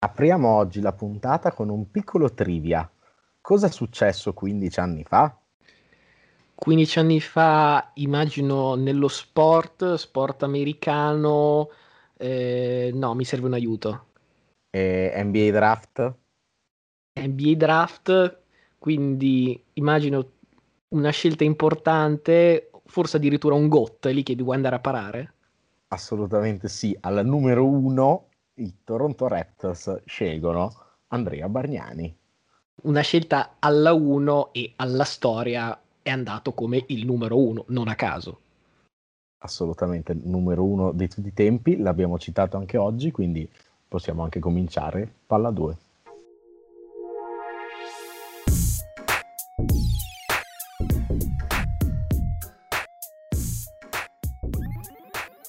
Apriamo oggi la puntata con un piccolo trivia. Cosa è successo 15 anni fa? 15 anni fa, immagino nello sport, sport americano, eh, no, mi serve un aiuto. Eh, NBA draft? NBA draft, quindi immagino una scelta importante, forse addirittura un GOT, lì che devo andare a parare? Assolutamente sì, alla numero uno i Toronto Raptors scelgono Andrea Bargnani. Una scelta alla 1 e alla storia è andato come il numero 1, non a caso. Assolutamente, numero 1 di tutti i tempi, l'abbiamo citato anche oggi, quindi possiamo anche cominciare. Palla 2.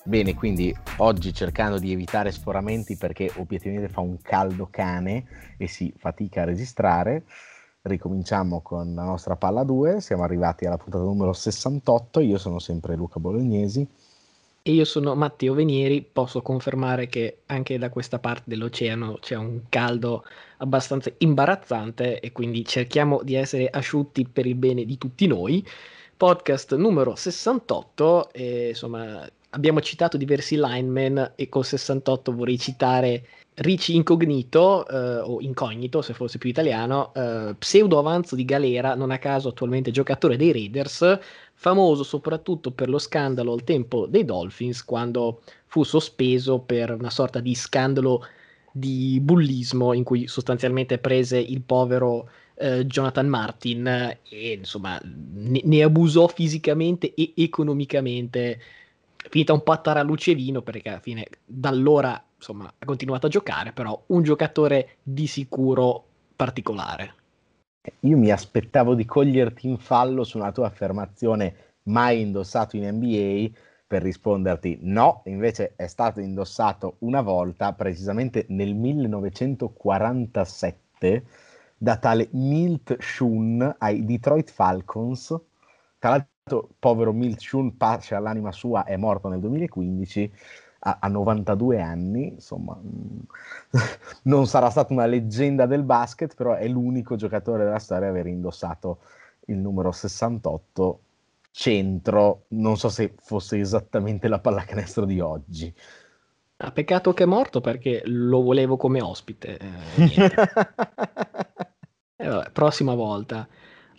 Bene, quindi oggi cercando di evitare sforamenti perché obiettivamente fa un caldo cane e si fatica a registrare, ricominciamo con la nostra palla 2, siamo arrivati alla puntata numero 68, io sono sempre Luca Bolognesi. E io sono Matteo Venieri, posso confermare che anche da questa parte dell'oceano c'è un caldo abbastanza imbarazzante e quindi cerchiamo di essere asciutti per il bene di tutti noi. Podcast numero 68, e, insomma abbiamo citato diversi linemen e col 68 vorrei citare Ricci Incognito eh, o Incognito se fosse più italiano, eh, pseudo avanzo di galera, non a caso attualmente giocatore dei Raiders, famoso soprattutto per lo scandalo al tempo dei Dolphins quando fu sospeso per una sorta di scandalo di bullismo in cui sostanzialmente prese il povero eh, Jonathan Martin e insomma ne, ne abusò fisicamente e economicamente finita un po' a taraluce e vino perché alla fine da allora insomma ha continuato a giocare però un giocatore di sicuro particolare io mi aspettavo di coglierti in fallo su una tua affermazione mai indossato in NBA per risponderti no, invece è stato indossato una volta, precisamente nel 1947, da tale Milt Shun ai Detroit Falcons. Tra l'altro povero Milt Shun, pace all'anima sua, è morto nel 2015 a, a 92 anni, insomma, non sarà stata una leggenda del basket, però è l'unico giocatore della storia ad aver indossato il numero 68 centro, non so se fosse esattamente la pallacanestro di oggi. Ah, peccato che è morto perché lo volevo come ospite. Eh, eh, vabbè, prossima volta.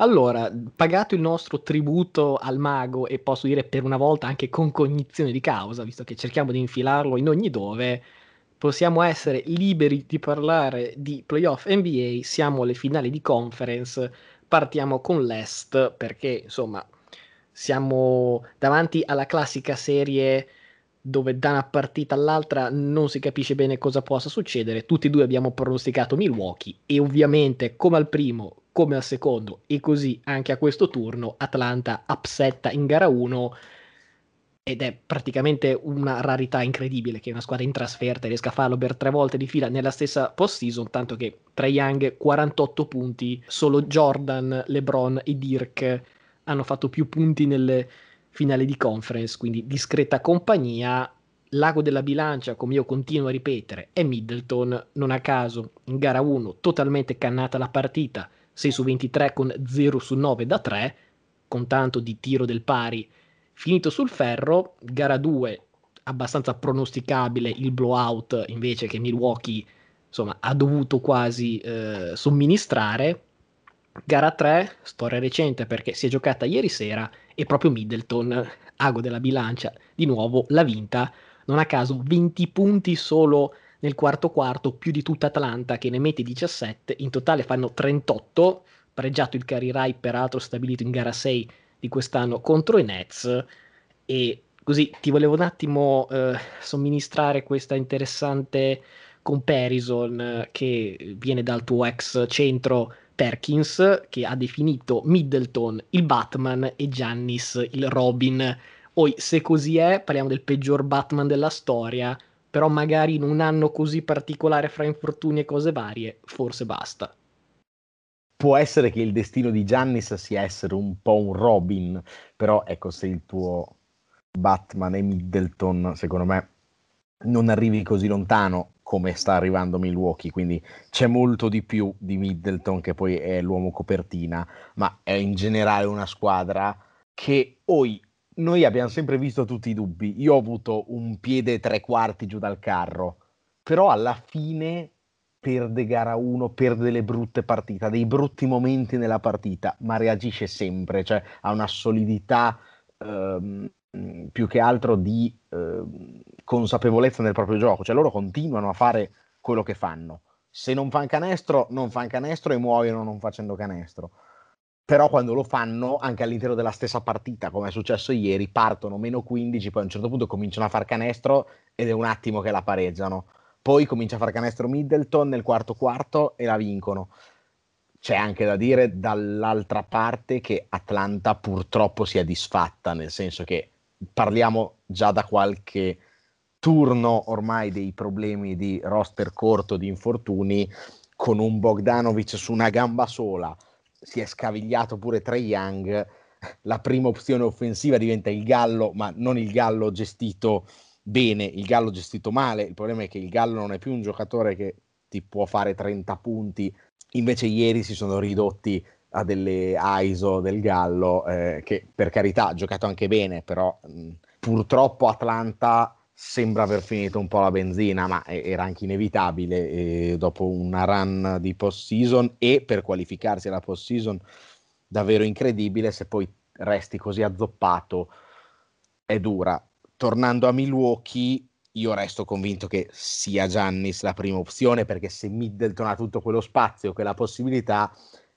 Allora, pagato il nostro tributo al mago e posso dire per una volta anche con cognizione di causa, visto che cerchiamo di infilarlo in ogni dove, possiamo essere liberi di parlare di playoff NBA, siamo alle finali di conference, partiamo con l'Est perché insomma siamo davanti alla classica serie dove da una partita all'altra non si capisce bene cosa possa succedere. Tutti e due abbiamo pronosticato Milwaukee e ovviamente come al primo come al secondo e così anche a questo turno Atlanta upsetta in gara 1 ed è praticamente una rarità incredibile che una squadra in trasferta riesca a farlo per tre volte di fila nella stessa post-season, tanto che tra Young 48 punti, solo Jordan, LeBron e Dirk hanno fatto più punti nelle finali di conference, quindi discreta compagnia. L'ago della bilancia, come io continuo a ripetere, è Middleton, non a caso in gara 1 totalmente cannata la partita, 6 su 23 con 0 su 9 da 3, con tanto di tiro del pari finito sul ferro, gara 2 abbastanza pronosticabile il blowout invece che Milwaukee insomma, ha dovuto quasi eh, somministrare. Gara 3, storia recente perché si è giocata ieri sera e proprio Middleton, ago della bilancia, di nuovo l'ha vinta. Non a caso 20 punti solo nel quarto quarto, più di tutta Atlanta che ne mette 17, in totale fanno 38, pareggiato il right peraltro stabilito in gara 6 di quest'anno contro i Nets e così ti volevo un attimo eh, somministrare questa interessante comparison eh, che viene dal tuo ex centro Perkins che ha definito Middleton il Batman e Giannis il Robin. Poi se così è, parliamo del peggior Batman della storia, però magari in un anno così particolare fra infortuni e cose varie, forse basta. Può essere che il destino di Giannis sia essere un po' un Robin, però ecco se il tuo Batman e Middleton, secondo me, non arrivi così lontano, come sta arrivando Milwaukee, quindi c'è molto di più di Middleton che poi è l'uomo copertina, ma è in generale una squadra che oi, noi abbiamo sempre visto tutti i dubbi, io ho avuto un piede tre quarti giù dal carro, però alla fine perde gara 1, perde delle brutte partite, dei brutti momenti nella partita, ma reagisce sempre, cioè ha una solidità ehm, più che altro di ehm, consapevolezza nel proprio gioco, cioè loro continuano a fare quello che fanno. Se non fanno canestro, non fanno canestro e muoiono non facendo canestro. Però quando lo fanno, anche all'interno della stessa partita, come è successo ieri, partono meno 15, poi a un certo punto cominciano a far canestro ed è un attimo che la pareggiano. Poi comincia a far canestro Middleton nel quarto quarto e la vincono. C'è anche da dire dall'altra parte che Atlanta purtroppo si è disfatta, nel senso che parliamo già da qualche turno ormai dei problemi di roster corto, di infortuni, con un Bogdanovic su una gamba sola, si è scavigliato pure Trey Young, la prima opzione offensiva diventa il Gallo, ma non il Gallo gestito bene, il Gallo gestito male, il problema è che il Gallo non è più un giocatore che ti può fare 30 punti, invece ieri si sono ridotti a delle ISO del Gallo, eh, che per carità ha giocato anche bene, però mh, purtroppo Atlanta sembra aver finito un po' la benzina, ma era anche inevitabile eh, dopo una run di post-season e per qualificarsi alla post-season davvero incredibile, se poi resti così azzoppato è dura. Tornando a Milwaukee, io resto convinto che sia Giannis la prima opzione perché se Middleton ha tutto quello spazio, quella possibilità,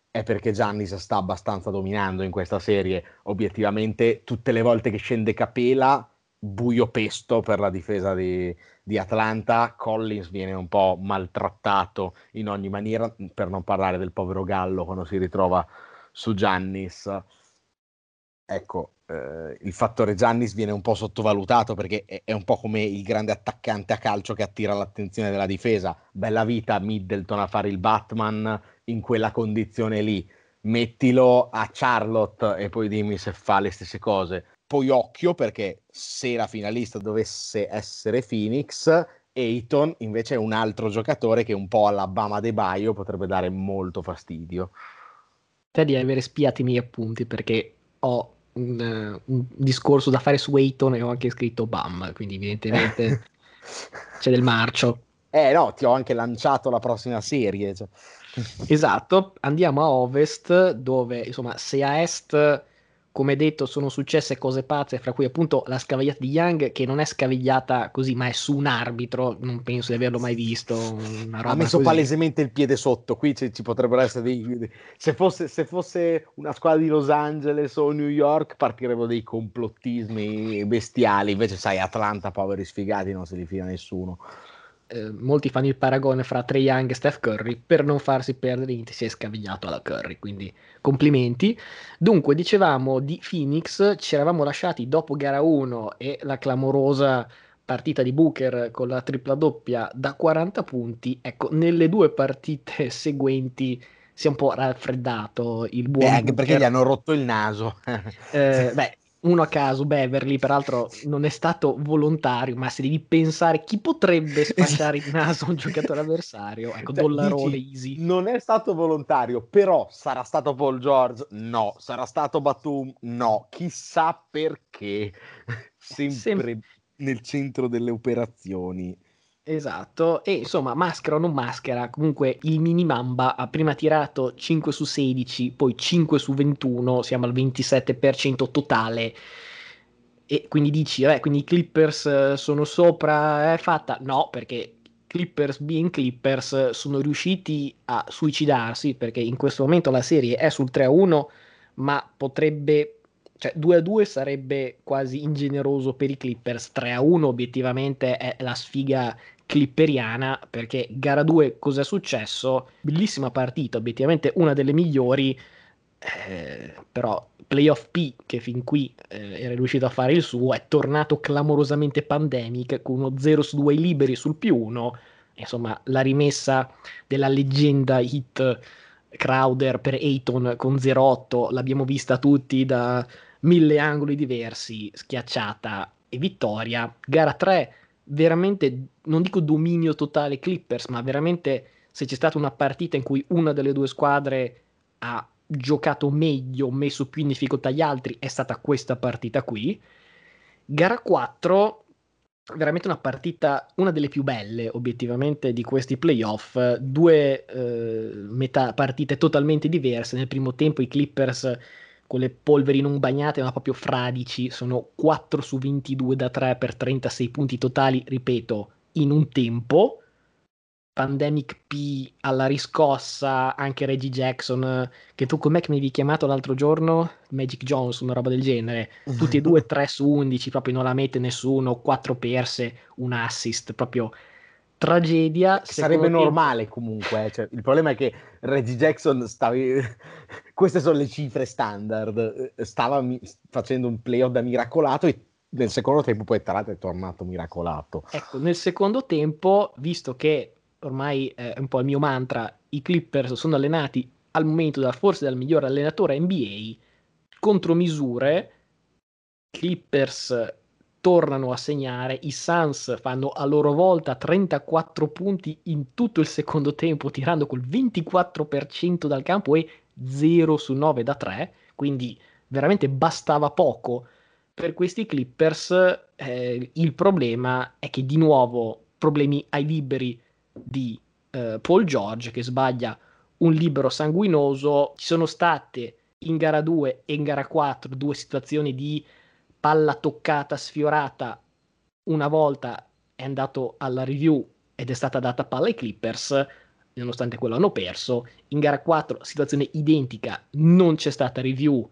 è perché Giannis sta abbastanza dominando in questa serie. Obiettivamente, tutte le volte che scende Capela, buio pesto per la difesa di, di, Atlanta. Collins viene un po' maltrattato in ogni maniera, per non parlare del povero Gallo quando si ritrova su Giannis. Ecco, eh, il fattore Giannis viene un po' sottovalutato perché è, è, un po' come il grande attaccante a calcio che attira l'attenzione della difesa. Bella vita Middleton a fare il Batman in quella condizione lì. Mettilo a Charlotte e poi dimmi se fa le stesse cose. Poi occhio perché se la finalista dovesse essere Phoenix, Ayton invece è un altro giocatore che un po' alla Bama De Baio potrebbe dare molto fastidio. Te di avere spiato i miei appunti perché ho un, un, discorso da fare su Ayton e ho anche scritto BAM, quindi evidentemente c'è del marcio. Eh no, ti ho anche lanciato la prossima serie. Cioè. Esatto, andiamo a ovest dove insomma se a est come detto sono successe cose pazze, fra cui appunto la scavigliata di Young che non è scavigliata così ma è su un arbitro, non penso di averlo mai visto. ha messo così. palesemente il piede sotto, qui ci, ci potrebbero essere dei... Se fosse, se fosse una squadra di Los Angeles o New York partirebbero dei complottismi bestiali, invece sai Atlanta, poveri sfigati, non se li fila nessuno eh, molti fanno il paragone fra Trey Young e Steph Curry, per non farsi perdere niente si è scavigliato alla Curry, quindi complimenti. Dunque, dicevamo di Phoenix, ci eravamo lasciati dopo gara 1 e la clamorosa partita di Booker con la tripla doppia da 40 punti, ecco, nelle due partite seguenti si è un po' raffreddato il buon... Beh, anche perché gli hanno rotto il naso. eh, beh, uno a caso, Beverly, peraltro non è stato volontario, ma se devi pensare chi potrebbe spacciare il naso a un giocatore avversario, ecco, cioè, dollarone easy. Non è stato volontario, però sarà stato Paul George? No. Sarà stato Batum? No. Chissà perché. Sempre Sem- nel centro delle operazioni. Esatto, e insomma, maschera o non maschera, comunque il mini Mamba ha prima tirato 5 su 16, poi 5 su 21, siamo al 27% totale. E quindi dici, vabbè, quindi i Clippers eh, sono sopra, è fatta? No, perché Clippers being Clippers sono riusciti a suicidarsi, perché in questo momento la serie è sul 3-1, ma potrebbe cioè 2 a 2 sarebbe quasi ingeneroso per i Clippers, 3 a 1 obiettivamente è la sfiga clipperiana perché gara 2 cosa è successo? Bellissima partita, obiettivamente una delle migliori, eh, però playoff P che fin qui eh, era riuscito a fare il suo è tornato clamorosamente pandemic con uno 0 su 2 liberi sul più 1, insomma la rimessa della leggenda hit Crowder per Ayton con 0-8 l'abbiamo vista tutti da mille angoli diversi, schiacciata e vittoria. Gara 3 veramente, non dico dominio totale Clippers, ma veramente se c'è stata una partita in cui una delle due squadre ha giocato meglio, messo più in difficoltà gli altri, è stata questa partita qui. Gara 4, veramente una partita, una delle più belle obiettivamente di questi playoff, due eh, metà partite totalmente diverse. Nel primo tempo i Clippers con le polveri non bagnate ma proprio fradici, sono 4 su 22 da 3 per 36 punti totali, ripeto, in un tempo. Pandemic P alla riscossa, anche Reggie Jackson, che tu com'è che mi avevi chiamato l'altro giorno? Magic Johnson, una roba del genere. Tutti e due 3 su 11, proprio non la mette nessuno, 4 perse, un assist, proprio tragedia. Sarebbe normale comunque, eh, cioè, il problema è che Reggie Jackson stavi... queste sono le cifre standard, eh, stava mi... facendo un playoff da miracolato e nel secondo tempo poi tra l'altro è tornato miracolato. Ecco, nel secondo tempo, visto che ormai è un po' il mio mantra, i Clippers sono allenati al momento da forse dal miglior allenatore NBA, contromisure, Clippers tornano a segnare, i Suns fanno a loro volta 34 punti in tutto il secondo tempo, tirando col 24% dal campo e 0 su 9 da 3, quindi veramente bastava poco per questi Clippers. Eh, il problema è che di nuovo problemi ai liberi di eh, Paul George che sbaglia un libero sanguinoso. Ci sono state in gara 2 e in gara 4 due situazioni di palla toccata, sfiorata. Una volta è andato alla review ed è stata data palla ai Clippers, nonostante quello hanno perso. In gara 4, situazione identica, non c'è stata review.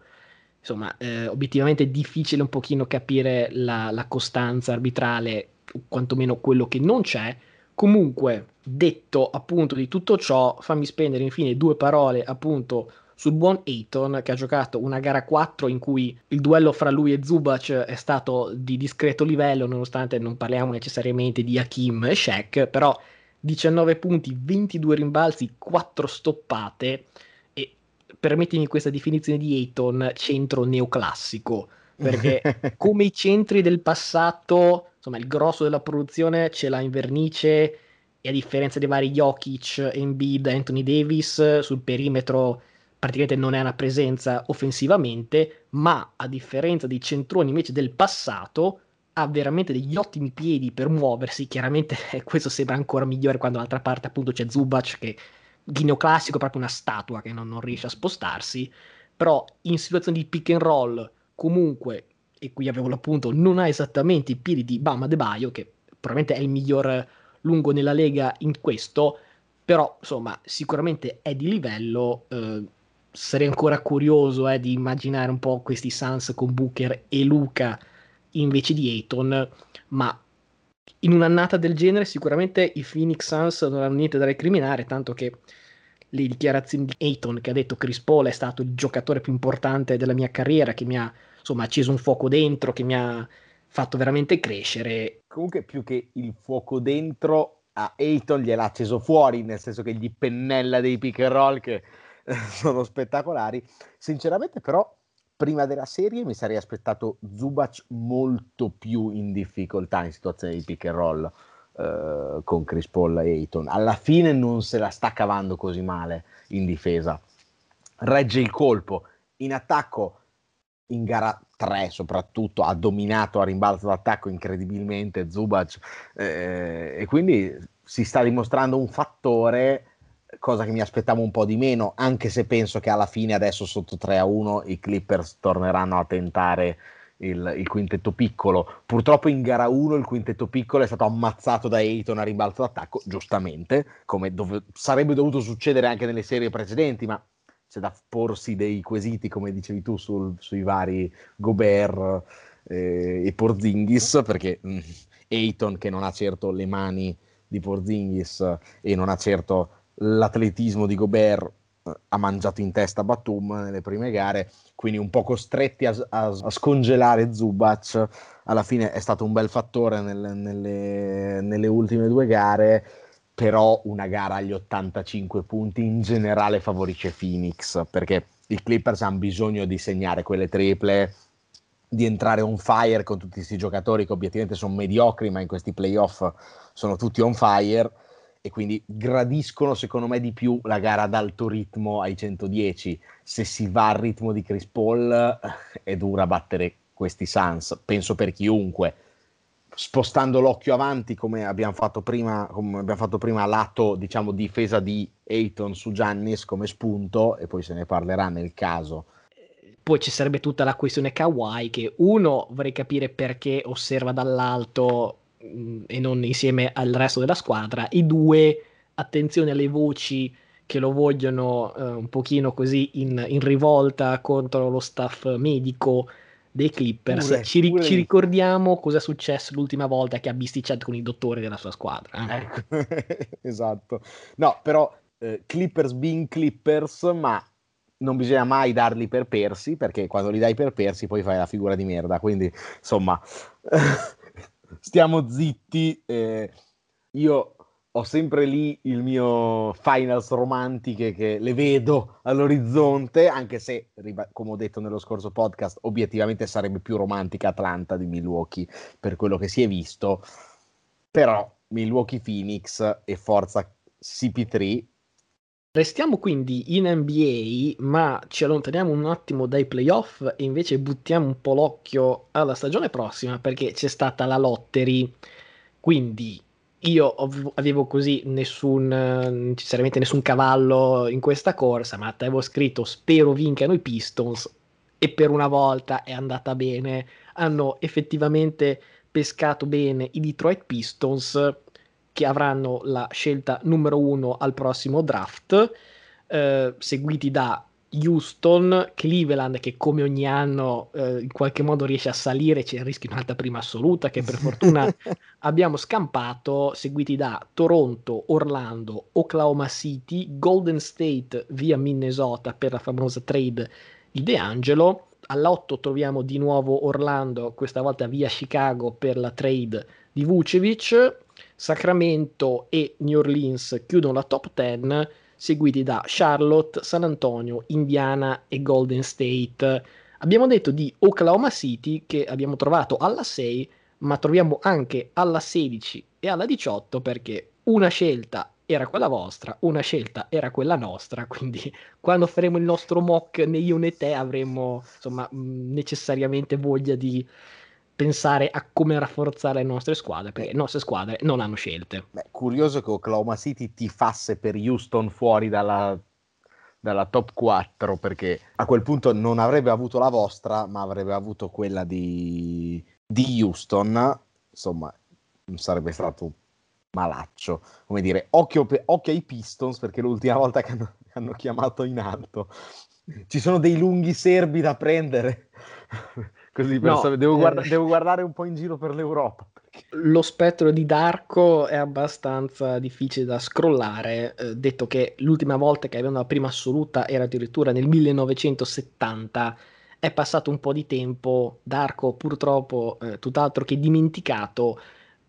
Insomma, eh, obiettivamente è difficile un pochino capire la, la costanza arbitrale, quantomeno quello che non c'è. Comunque, detto appunto di tutto ciò, fammi spendere infine due parole appunto sul buon Ayton che ha giocato una gara 4 in cui il duello fra lui e Zubac è stato di discreto livello nonostante non parliamo necessariamente di Hakim e Shaq però 19 punti, 22 rimbalzi, 4 stoppate e permettimi questa definizione di Ayton centro neoclassico perché come i centri del passato insomma il grosso della produzione ce l'ha in vernice e a differenza dei vari Jokic, Embiid, Anthony Davis sul perimetro praticamente non è una presenza offensivamente, ma a differenza dei centroni invece del passato ha veramente degli ottimi piedi per muoversi, chiaramente questo sembra ancora migliore quando dall'altra parte appunto c'è Zubac che di neoclassico è proprio una statua che non, non riesce a spostarsi, però in situazioni di pick and roll comunque, e qui avevo l'appunto, non ha esattamente i piedi di Bama De Baio, che probabilmente è il miglior lungo nella Lega in questo, però insomma sicuramente è di livello, eh, sarei ancora curioso eh, di immaginare un po' questi Suns con Booker e Luca invece di Ayton, ma in un'annata del genere sicuramente i Phoenix Suns non hanno niente da recriminare, tanto che le dichiarazioni di Ayton che ha detto Chris Paul è stato il giocatore più importante della mia carriera, che mi ha insomma acceso un fuoco dentro, che mi ha fatto veramente crescere. Comunque più che il fuoco dentro a Ayton gliel'ha acceso fuori, nel senso che gli pennella dei pick and roll che sono spettacolari. Sinceramente, però, prima della serie mi sarei aspettato Zubac molto più in difficoltà in situazioni di pick and roll eh, con Chris Paul e Ayton. Alla fine non se la sta cavando così male in difesa. Regge il colpo. In attacco, in gara 3 soprattutto, ha dominato a rimbalzo d'attacco incredibilmente Zubac eh, e quindi si sta dimostrando un fattore cosa che mi aspettavo un po' di meno, anche se penso che alla fine adesso sotto 3 a 1 i Clippers torneranno a tentare il, il, quintetto piccolo. Purtroppo in gara 1 il quintetto piccolo è stato ammazzato da Ayton a rimbalzo d'attacco, giustamente, come dove, sarebbe dovuto succedere anche nelle serie precedenti, ma c'è da porsi dei quesiti, come dicevi tu, sul, sui vari Gobert eh, e Porzingis, perché mh, mm, Ayton che non ha certo le mani di Porzingis e non ha certo l'atletismo di Gobert eh, ha mangiato in testa Batum nelle prime gare, quindi un po' costretti a, a, a scongelare Zubac. Alla fine è stato un bel fattore nelle, nelle, nelle, ultime due gare, però una gara agli 85 punti in generale favorisce Phoenix, perché i Clippers hanno bisogno di segnare quelle triple di entrare on fire con tutti questi giocatori che obiettivamente sono mediocri, ma in questi playoff sono tutti on fire e quindi gradiscono secondo me di più la gara ad alto ritmo ai 110. Se si va al ritmo di Chris Paul eh, è dura battere questi Suns, penso per chiunque. Spostando l'occhio avanti come abbiamo fatto prima, come abbiamo fatto prima lato diciamo difesa di Ayton su Giannis come spunto e poi se ne parlerà nel caso poi ci sarebbe tutta la questione Kawhi che uno vorrei capire perché osserva dall'alto e non insieme al resto della squadra e due attenzione alle voci che lo vogliono uh, un pochino così in, in, rivolta contro lo staff medico dei Clippers. Pure, ci, ri- ci, ricordiamo cosa è successo l'ultima volta che ha bisticciato con i dottori della sua squadra. Eh? Ecco. esatto. No, però eh, Clippers being Clippers, ma non bisogna mai darli per persi perché quando li dai per persi poi fai la figura di merda. Quindi insomma, stiamo zitti. Eh, io ho sempre lì il mio finals romantiche che le vedo all'orizzonte, anche se, come ho detto nello scorso podcast, obiettivamente sarebbe più romantica Atlanta di Milwaukee per quello che si è visto. Però Milwaukee Phoenix e forza CP3 Restiamo quindi in NBA, ma ci allontaniamo un attimo dai playoff e invece buttiamo un po' l'occhio alla stagione prossima perché c'è stata la lottery. Quindi io avevo così nessun, necessariamente nessun cavallo in questa corsa, ma avevo scritto spero vincano i Pistons e per una volta è andata bene. Hanno effettivamente pescato bene i Detroit Pistons che avranno la scelta numero uno al prossimo draft, eh, seguiti da Houston, Cleveland che come ogni anno eh, in qualche modo riesce a salire, c'è il rischio in alta prima assoluta che per fortuna abbiamo scampato, seguiti da Toronto, Orlando, Oklahoma City, Golden State via Minnesota per la famosa trade di De Angelo. All'8 troviamo di nuovo Orlando, questa volta via Chicago per la trade di Vucevic. Sacramento e New Orleans chiudono la top 10, seguiti da Charlotte, San Antonio, Indiana e Golden State. Abbiamo detto di Oklahoma City che abbiamo trovato alla 6, ma troviamo anche alla 16 e alla 18 perché una scelta era quella vostra, una scelta era quella nostra, quindi quando faremo il nostro mock né io né te avremo insomma necessariamente voglia di pensare a come rafforzare le nostre squadre, perché le nostre squadre non hanno scelte. Beh, curioso che Oklahoma City tifasse per Houston fuori dalla, dalla top 4, perché a quel punto non avrebbe avuto la vostra, ma avrebbe avuto quella di, di Houston. Insomma, sarebbe stato malaccio. Come dire, occhio, occhio ai Pistons, perché l'ultima volta che hanno, hanno chiamato in alto ci sono dei lunghi serbi da prendere. Così no, so, devo, guarda- eh... devo, guardare un po' in giro per l'Europa. Perché... Lo spettro di Darko è abbastanza difficile da scrollare, eh, detto che l'ultima volta che avevano la prima assoluta era addirittura nel 1970. È passato un po' di tempo, Darko purtroppo eh, tutt'altro che dimenticato,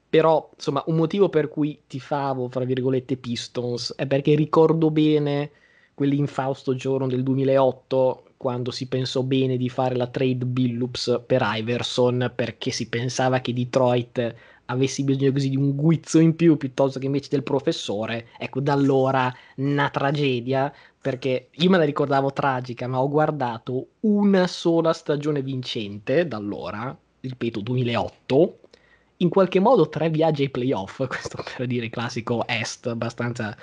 però insomma un motivo per cui tifavo, fra virgolette, Pistons è perché ricordo bene quell'infausto giorno del 2008 quando si pensò bene di fare la trade Billups per Iverson perché si pensava che Detroit avessi bisogno così di un guizzo in più piuttosto che invece del professore, ecco da allora una tragedia perché io me la ricordavo tragica ma ho guardato una sola stagione vincente da allora, ripeto 2008, in qualche modo tre viaggi ai playoff, questo per dire classico est abbastanza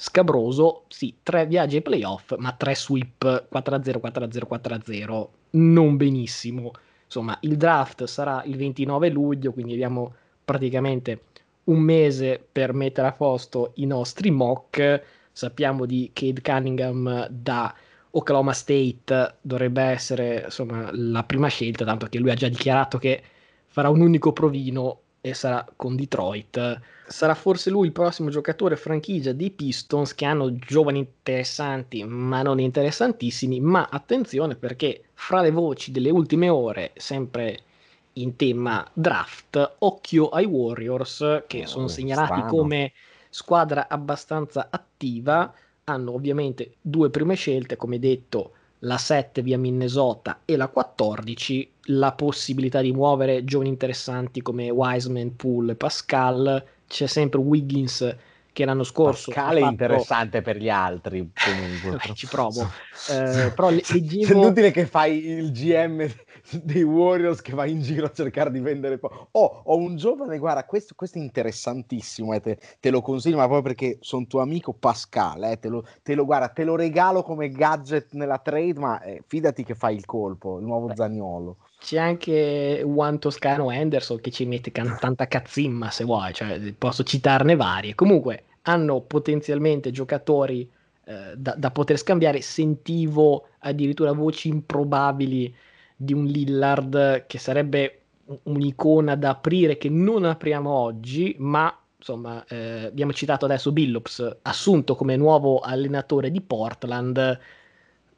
scabroso, sì, tre viaggi ai playoff, ma tre sweep 4-0, 4-0, 4-0, non benissimo. Insomma, il draft sarà il 29 luglio, quindi abbiamo praticamente un mese per mettere a posto i nostri mock. Sappiamo di Cade Cunningham da Oklahoma State dovrebbe essere insomma la prima scelta, tanto che lui ha già dichiarato che farà un unico provino e sarà con Detroit. Sarà forse lui il prossimo giocatore franchigia dei Pistons che hanno giovani interessanti ma non interessantissimi, ma attenzione perché fra le voci delle ultime ore, sempre in tema draft, occhio ai Warriors che oh, sono segnalati strano. come squadra abbastanza attiva, hanno ovviamente due prime scelte, come detto la 7 via Minnesota e la 14, la possibilità di muovere giovani interessanti come Wiseman, Poole Pascal. C'è sempre Wiggins che l'anno scorso. Pascal è fatto... interessante per gli altri. Comunque. Beh, ci provo. eh, però leggevo... È inutile che fai il GM dei Warriors che va in giro a cercare di vendere. Po- oh, ho un giovane, guarda, questo, questo è interessantissimo, eh, te, te, lo consiglio, ma proprio perché sono tuo amico Pascal, eh, te, lo, te, lo, guarda, te lo regalo come gadget nella trade, ma eh, fidati che fai il colpo, il nuovo Beh. Zaniolo. C'è anche Juan Toscano Anderson che ci mette can- tanta cazzimma se vuoi, cioè, posso citarne varie. Comunque hanno potenzialmente giocatori eh, da, da poter scambiare. Sentivo addirittura voci improbabili di un Lillard che sarebbe un'icona da aprire che non apriamo oggi, ma insomma eh, abbiamo citato adesso Billups, assunto come nuovo allenatore di Portland,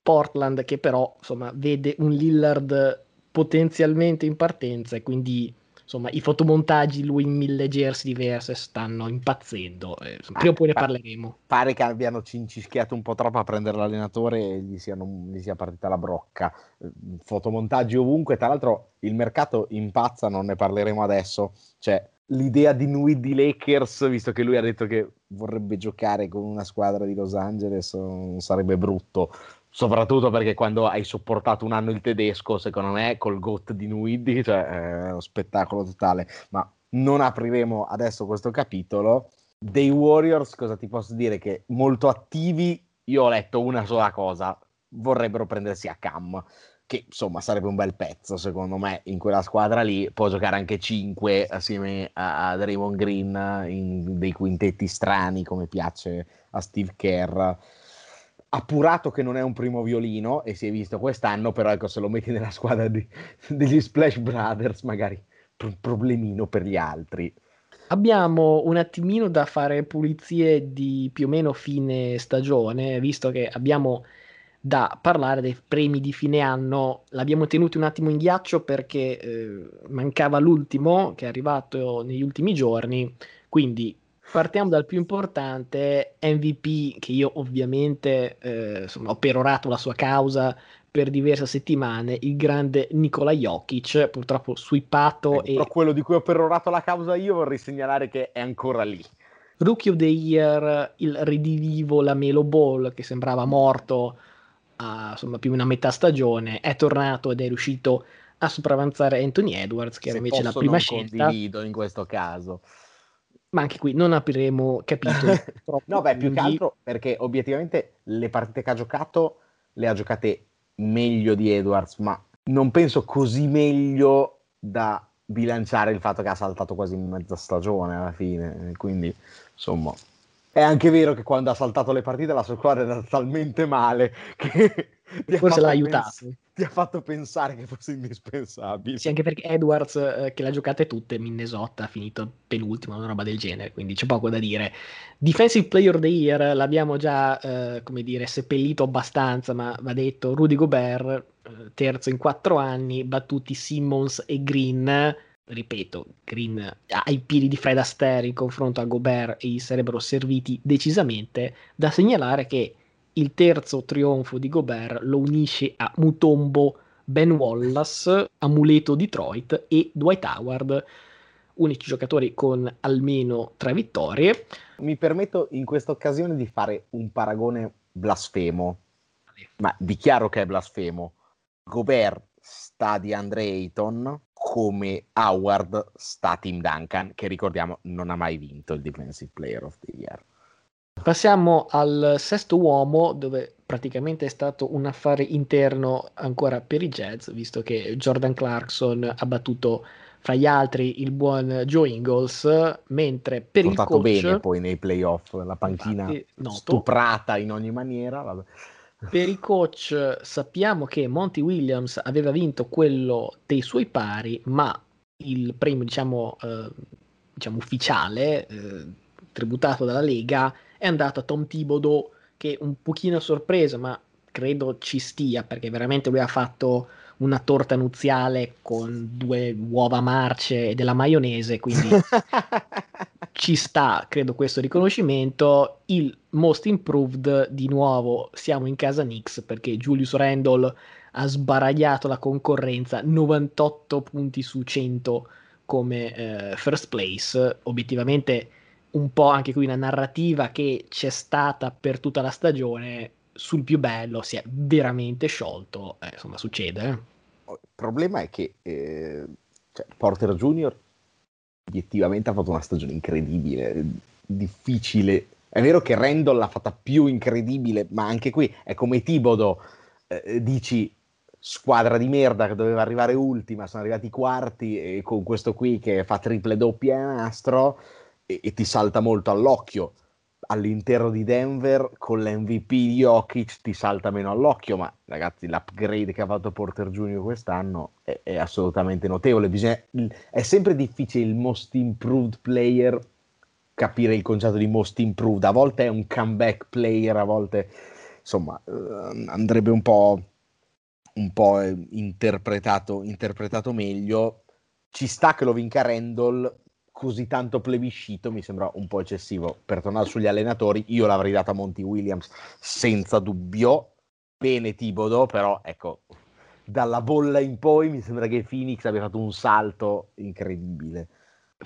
Portland che però insomma vede un Lillard potenzialmente in partenza e quindi insomma i fotomontaggi lui in mille jersey diverse stanno impazzendo eh, prima o poi ne parleremo. pare che abbiano cincischiato un po' troppo a prendere l'allenatore e gli, siano, gli sia partita la brocca. Fotomontaggi ovunque tra l'altro il mercato impazza non ne parleremo adesso. Cioè l'idea di Nui di Lakers visto che lui ha detto che vorrebbe giocare con una squadra di Los Angeles non sarebbe brutto soprattutto perché quando hai sopportato un anno il tedesco, secondo me, col GOT di Nuidi, cioè è uno spettacolo totale. Ma non apriremo adesso questo capitolo. Dei Warriors, cosa ti posso dire? Che molto attivi, io ho letto una sola cosa, vorrebbero prendersi a Cam, che insomma sarebbe un bel pezzo secondo me in quella squadra lì, può giocare anche 5 assieme a, Draymond Green in dei quintetti strani come piace a Steve Kerr appurato che non è un primo violino e si è visto quest'anno, però ecco se lo metti nella squadra di, degli Splash Brothers magari un problemino per gli altri. Abbiamo un attimino da fare pulizie di più o meno fine stagione, visto che abbiamo da parlare dei premi di fine anno. L'abbiamo tenuto un attimo in ghiaccio perché eh, mancava l'ultimo che è arrivato negli ultimi giorni, quindi Partiamo dal più importante, MVP, che io ovviamente eh, insomma, ho perorato la sua causa per diverse settimane, il grande Nikola Jokic, purtroppo swipato. Eh, e... Però quello di cui ho perorato la causa io vorrei segnalare che è ancora lì. Rookie of the Year, il ridivivo, la Melo Ball, che sembrava morto a insomma, più o meno a metà stagione, è tornato ed è riuscito a sopravanzare Anthony Edwards, che Se era invece la prima scelta. condivido in questo caso ma anche qui non apriremo capitoli. no, beh, più che altro perché obiettivamente le partite che ha giocato le ha giocate meglio di Edwards, ma non penso così meglio da bilanciare il fatto che ha saltato quasi mezza stagione alla fine. Quindi, insomma, è anche vero che quando ha saltato le partite la sua squadra era talmente male che forse l'ha aiutato. Pens- ti ha fatto pensare che fosse indispensabile. Sì, anche perché Edwards, eh, che l'ha giocate tutte, Minnesota ha finito penultimo, una roba del genere, quindi c'è poco da dire. Defensive Player of the Year l'abbiamo già, eh, come dire, seppellito abbastanza, ma va detto, Rudy Gobert, eh, terzo in quattro anni, battuti Simmons e Green. Ripeto, Green ai piedi di Fred Astaire in confronto a Gobert e gli sarebbero serviti decisamente. Da segnalare che il terzo trionfo di Gobert lo unisce a Mutombo, Ben Wallace, Amuleto Detroit e Dwight Howard, unici giocatori con almeno tre vittorie. Mi permetto in questa occasione di fare un paragone blasfemo, ma dichiaro che è blasfemo. Gobert sta di Andre Ayton come Howard sta Tim Duncan, che ricordiamo non ha mai vinto il Defensive Player of the Year. Passiamo al sesto uomo, dove praticamente è stato un affare interno ancora per i Jazz, visto che Jordan Clarkson ha battuto fra gli altri il buon Joe Ingles, mentre per Portato il coach... bene poi nei playoff, la panchina infatti, stuprata in ogni maniera. Vabbè. Per il coach sappiamo che Monty Williams aveva vinto quello dei suoi pari, ma il premio diciamo, eh, diciamo ufficiale, eh, tributato dalla Lega, è andato a Tom Thibodeau che un pochino a sorpresa, ma credo ci stia perché veramente lui ha fatto una torta nuziale con due uova marce e della maionese, quindi ci sta, credo, questo riconoscimento. Il most improved, di nuovo, siamo in casa Knicks perché Julius Randall ha sbaragliato la concorrenza 98 punti su 100 come eh, first place. Obiettivamente un po' anche qui una narrativa che c'è stata per tutta la stagione sul più bello si è veramente sciolto, eh, insomma succede. Eh. Il problema è che eh, cioè, Porter Junior obiettivamente ha fatto una stagione incredibile, difficile. È vero che Randall l'ha fatta più incredibile, ma anche qui è come Tibodo, eh, dici squadra di merda che doveva arrivare ultima, sono arrivati quarti e con questo qui che fa triple doppia e nastro e, e ti salta molto all'occhio. All'interno di Denver con l'MVP di Jokic ti salta meno all'occhio, ma ragazzi l'upgrade che ha fatto Porter Junior quest'anno è, è assolutamente notevole. Bisogna, è sempre difficile il most improved player capire il concetto di most improved, a volte è un comeback player, a volte insomma eh, andrebbe un po', un po interpretato, interpretato meglio. Ci sta che lo vinca Randall, così tanto plebiscito mi sembra un po' eccessivo. Per tornare sugli allenatori, io l'avrei data a Monty Williams senza dubbio. Bene Tibodo, però ecco, dalla bolla in poi mi sembra che Phoenix abbia fatto un salto incredibile.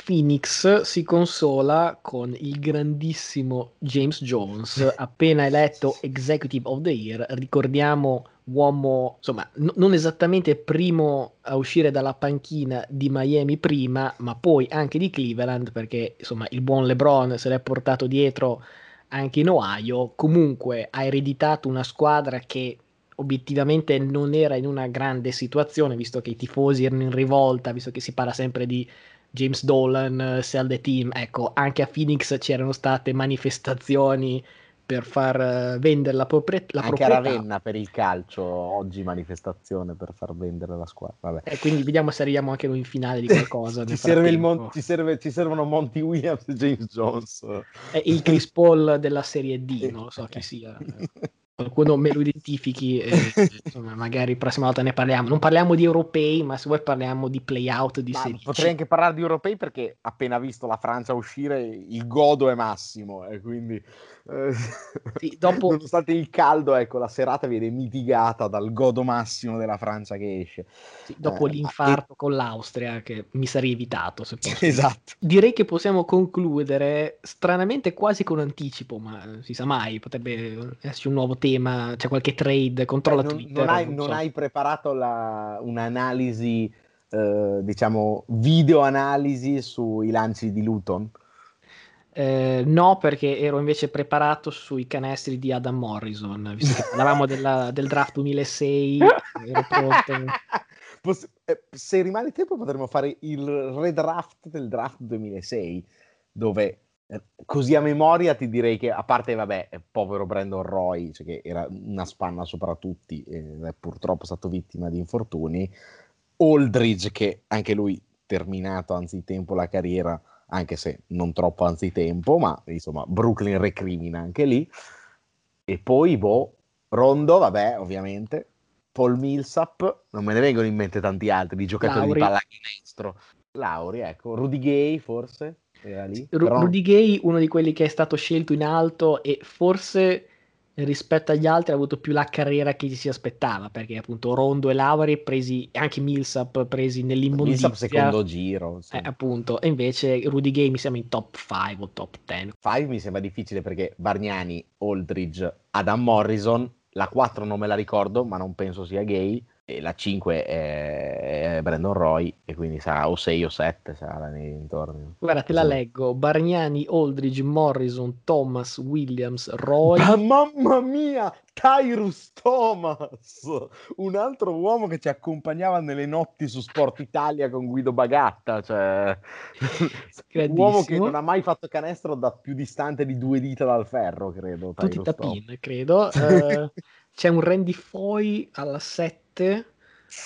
Phoenix si consola con il grandissimo James Jones, appena eletto Executive of the Year. Ricordiamo uomo, insomma, n- non esattamente primo a uscire dalla panchina di Miami prima, ma poi anche di Cleveland, perché insomma il buon LeBron se l'è portato dietro anche in Ohio. Comunque ha ereditato una squadra che obiettivamente non era in una grande situazione, visto che i tifosi erano in rivolta, visto che si parla sempre di James Dolan, sell the team. Ecco, anche a Phoenix c'erano state manifestazioni per far eh, vendere la, proprie- la Anche proprietà. a Ravenna per il calcio, oggi manifestazione per far vendere la squadra. Vabbè. E quindi vediamo se arriviamo anche noi in finale di qualcosa. ci, serve Mon- ci, serve, ci, servono Monty Williams e James Jones. È il Chris Paul della serie D, non lo so chi sia. qualcuno me lo identifichi e insomma, magari la prossima volta ne parliamo. Non parliamo di europei, ma se vuoi parliamo di playout di serie Potrei anche parlare di europei perché appena visto la Francia uscire il godo è massimo e quindi eh, sì, dopo... nonostante il caldo, ecco, la serata viene mitigata dal godo massimo della Francia che esce. Sì, dopo eh, l'infarto e... con l'Austria che mi sarei evitato. Se posso. Esatto. Direi che possiamo concludere stranamente quasi con anticipo, ma si sa mai, potrebbe esserci un nuovo tema, c'è qualche trade, controlla eh, non, Twitter. Non hai, non so. hai preparato la, un'analisi, eh, diciamo, video analisi sui lanci di Luton? Eh, no, perché ero invece preparato sui canestri di Adam Morrison, visto che parlavamo della, del draft 2006, ero pronto. Poss- eh, se rimane tempo potremmo fare il redraft del draft 2006, dove eh, così a memoria ti direi che, a parte, vabbè, povero Brandon Roy, cioè che era una spanna sopra tutti, eh, è purtroppo stato vittima di infortuni, Aldridge, che anche lui terminato anzitempo la carriera, anche se non troppo anzitempo, ma insomma Brooklyn recrimina anche lì. E poi, boh, Rondo, vabbè, ovviamente, Paul Millsap, non me ne vengono in mente tanti altri di giocatori Lauri. di pallacanestro. Lauri, ecco, Rudy Gay forse? era lì. Ru- Però... Rudy Gay, uno di quelli che è stato scelto in alto e forse rispetto agli altri ha avuto più la carriera che gli si aspettava perché appunto Rondo e Lauri presi anche Millsap presi nell'immondizia. Millsap secondo giro sì. eh, appunto. E invece Rudy Gay mi sembra in top 5 o top 10 5 mi sembra difficile perché Bargnani, Aldridge, Adam Morrison la 4 non me la ricordo ma non penso sia Gay e la 5 è, Brandon Roy e quindi sarà o 6 o 7 sarà nei dintorni. Guarda, te la leggo. Bargnani, Aldridge, Morrison, Thomas, Williams, Roy. Ah, mamma mia, Tyrus Thomas, un altro uomo che ci accompagnava nelle notti su Sport Italia con Guido Bagatta, cioè un uomo che non ha mai fatto canestro da più distante di due dita dal ferro, credo. Tutti tapin, credo. Uh, c'è un Randy Foy alla 7 7,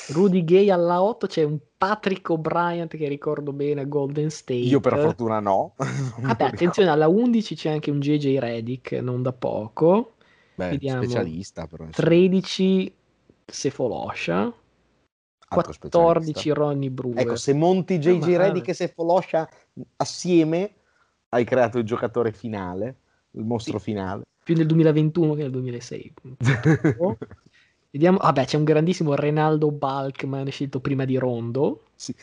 Rudy Gay alla 8, c'è un Patrick O'Brien che ricordo bene a Golden State. Io per fortuna no. Vabbè, attenzione, alla 11 c'è anche un JJ Redick, non da poco. Beh, Vediamo. specialista però. 13 Sefolosha. 14 Ronnie Brewer. Ecco, se monti JJ ah, Redick e Sefolosha assieme hai creato il giocatore finale, il mostro sì. finale. Più nel 2021 che nel 2006. Vediamo, vabbè, c'è un grandissimo Renaldo Balkman scelto prima di Rondo. Sì.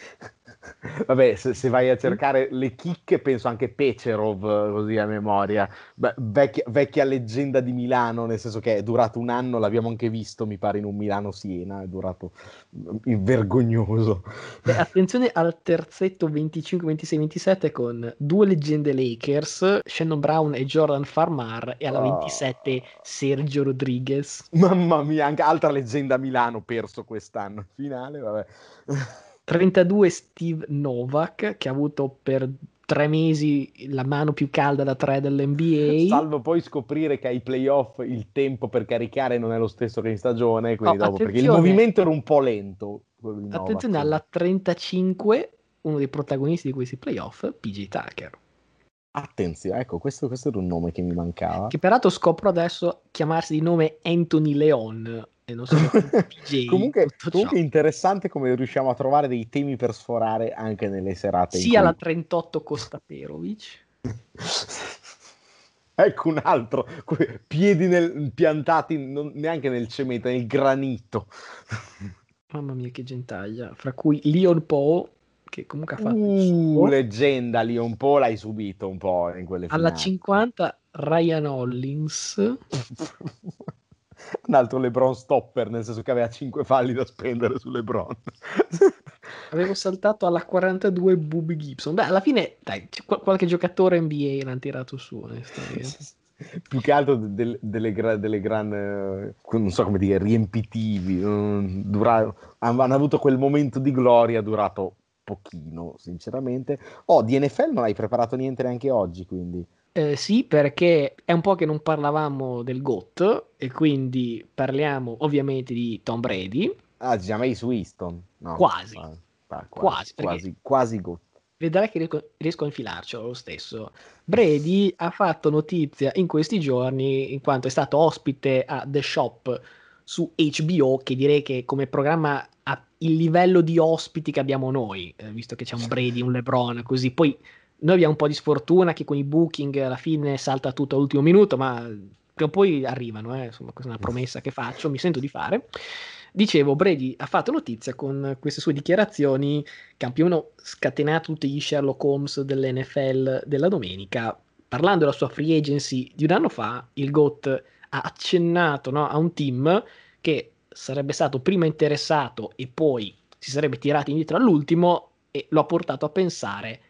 Vabbè, se, se, vai a cercare le chicche, penso anche Pecerov, così a memoria. Beh, vecchia, vecchia, leggenda di Milano, nel senso che è durato un anno, l'abbiamo anche visto, mi pare, in un Milano-Siena, è durato mm, vergognoso. Beh, attenzione al terzetto 25, 26, 27 con due leggende Lakers, Shannon Brown e Jordan Farmar, e alla oh. 27 Sergio Rodriguez. Mamma mia, anche altra leggenda Milano perso quest'anno. Finale, vabbè. 32 Steve Novak, che ha avuto per tre mesi la mano più calda da tre dell'NBA. Salvo poi scoprire che ai playoff il tempo per caricare non è lo stesso che in stagione, quindi oh, dopo, perché il movimento era un po' lento. Attenzione alla 35, uno dei protagonisti di questi playoff, PJ Tucker. Attenzione, ecco, questo, questo era un nome che mi mancava. Che peraltro scopro adesso chiamarsi di nome Anthony Leon, e non sono DJ. comunque, comunque è interessante come riusciamo a trovare dei temi per sforare anche nelle serate. Sia la 38 Costa Perovic. ecco un altro, piedi nel, piantati non, neanche nel cemento, nel granito. Mamma mia che gentaglia, fra cui Leon Poe che comunque ha fatto uh, leggenda Leon Poe l'hai subito un po' in quelle alla 50 Ryan Hollins un altro LeBron stopper, nel senso che aveva 5 falli da spendere su LeBron. Avevo saltato alla 42 Booby Gibson. Beh, alla fine, dai, qual- qualche giocatore NBA l'hanno tirato su, Più che altro delle, delle, gra- delle gran, eh, non so come dire, riempitivi. Um, dura- hanno avuto quel momento di gloria durato pochino, sinceramente. Oh, di NFL non hai preparato niente neanche oggi, quindi. Eh, sì, perché è un po' che non parlavamo del GOT e quindi parliamo ovviamente di Tom Brady. Ah, Jameis Winston. No, quasi. Ah, ah, quasi, quasi, quasi, quasi GOT. Vedrai che riesco, riesco a infilarcelo lo stesso. Brady ha fatto notizia in questi giorni in quanto è stato ospite a The Shop su HBO, che direi che come programma ha il livello di ospiti che abbiamo noi, eh, visto che c'è un Brady, un LeBron, così. Poi noi abbiamo un po' di sfortuna che con i booking alla fine salta tutto all'ultimo minuto, ma prima o poi arrivano, eh? insomma, questa è una promessa che faccio, mi sento di fare. Dicevo, Brady ha fatto notizia con queste sue dichiarazioni che hanno scatenato tutti gli Sherlock Holmes dell'NFL della domenica. Parlando della sua free agency di un anno fa, il GOAT ha accennato no, a un team che sarebbe stato prima interessato e poi si sarebbe tirato indietro all'ultimo e lo ha portato a pensare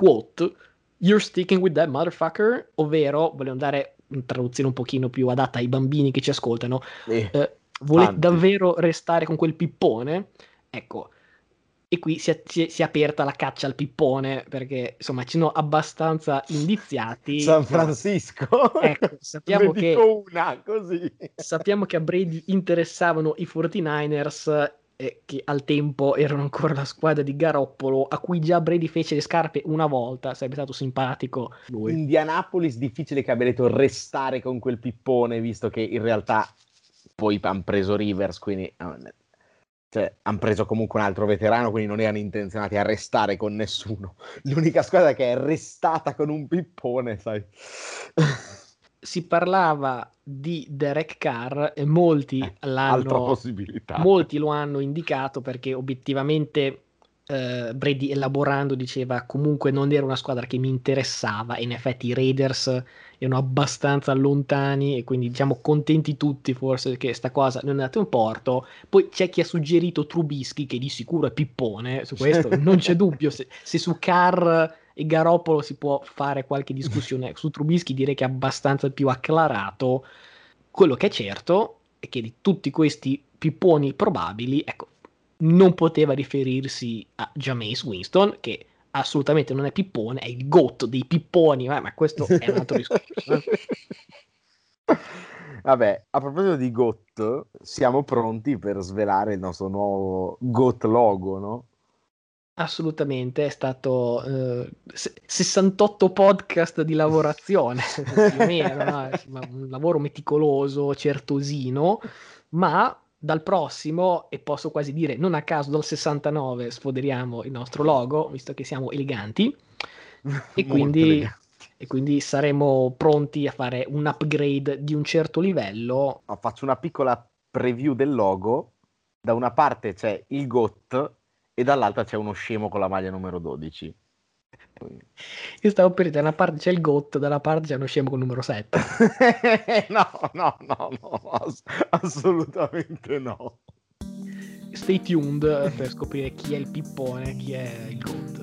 quote, you're sticking with that motherfucker, ovvero, voglio dare una traduzione un pochino più adatta ai bambini che ci ascoltano, eh, eh, volete davvero restare con quel pippone? Ecco, e qui si è, si, è, si è, aperta la caccia al pippone perché insomma ci sono abbastanza indiziati. San Francisco, ecco, sappiamo, che, una, sappiamo che a Brady interessavano i 49ers eh, che al tempo erano ancora la squadra di Garoppolo, a cui già Brady fece le scarpe una volta, sarebbe stato simpatico lui. Indianapolis difficile che abbia detto restare con quel pippone, visto che in realtà poi hanno preso Rivers, quindi eh, cioè, hanno preso comunque un altro veterano, quindi non erano intenzionati a restare con nessuno. L'unica squadra che è restata con un pippone, sai si parlava di Derek Carr e molti, eh, l'hanno, molti lo hanno indicato perché obiettivamente eh, Brady elaborando diceva comunque non era una squadra che mi interessava. In effetti i Raiders erano abbastanza lontani e quindi diciamo contenti tutti forse che sta cosa non è andata in porto. Poi c'è chi ha suggerito Trubisky che di sicuro è pippone su questo non c'è dubbio. Se, se su Carr e Garoppolo si può fare qualche discussione su Trubisky direi che è abbastanza più acclarato quello che è certo è che di tutti questi pipponi probabili ecco non poteva riferirsi a Jameis Winston che assolutamente non è pippone è il gotto dei pipponi ma, ma questo è un altro discorso eh? Vabbè, a proposito di GOT, siamo pronti per svelare il nostro nuovo GOT logo, no? Assolutamente, è stato eh, 68 podcast di lavorazione, più o meno, no? un lavoro meticoloso, certosino, ma dal prossimo, e posso quasi dire non a caso dal 69, sfoderiamo il nostro logo, visto che siamo eleganti, e quindi, e quindi saremo pronti a fare un upgrade di un certo livello. Faccio una piccola preview del logo, da una parte c'è il GOT e dall'altra c'è uno scemo con la maglia numero 12. Io stavo per dire, da una parte c'è il GOT, dalla parte c'è uno scemo con il numero 7. no, no, no, no, ass- assolutamente no. Stay tuned per scoprire chi è il pippone, chi è il GOT.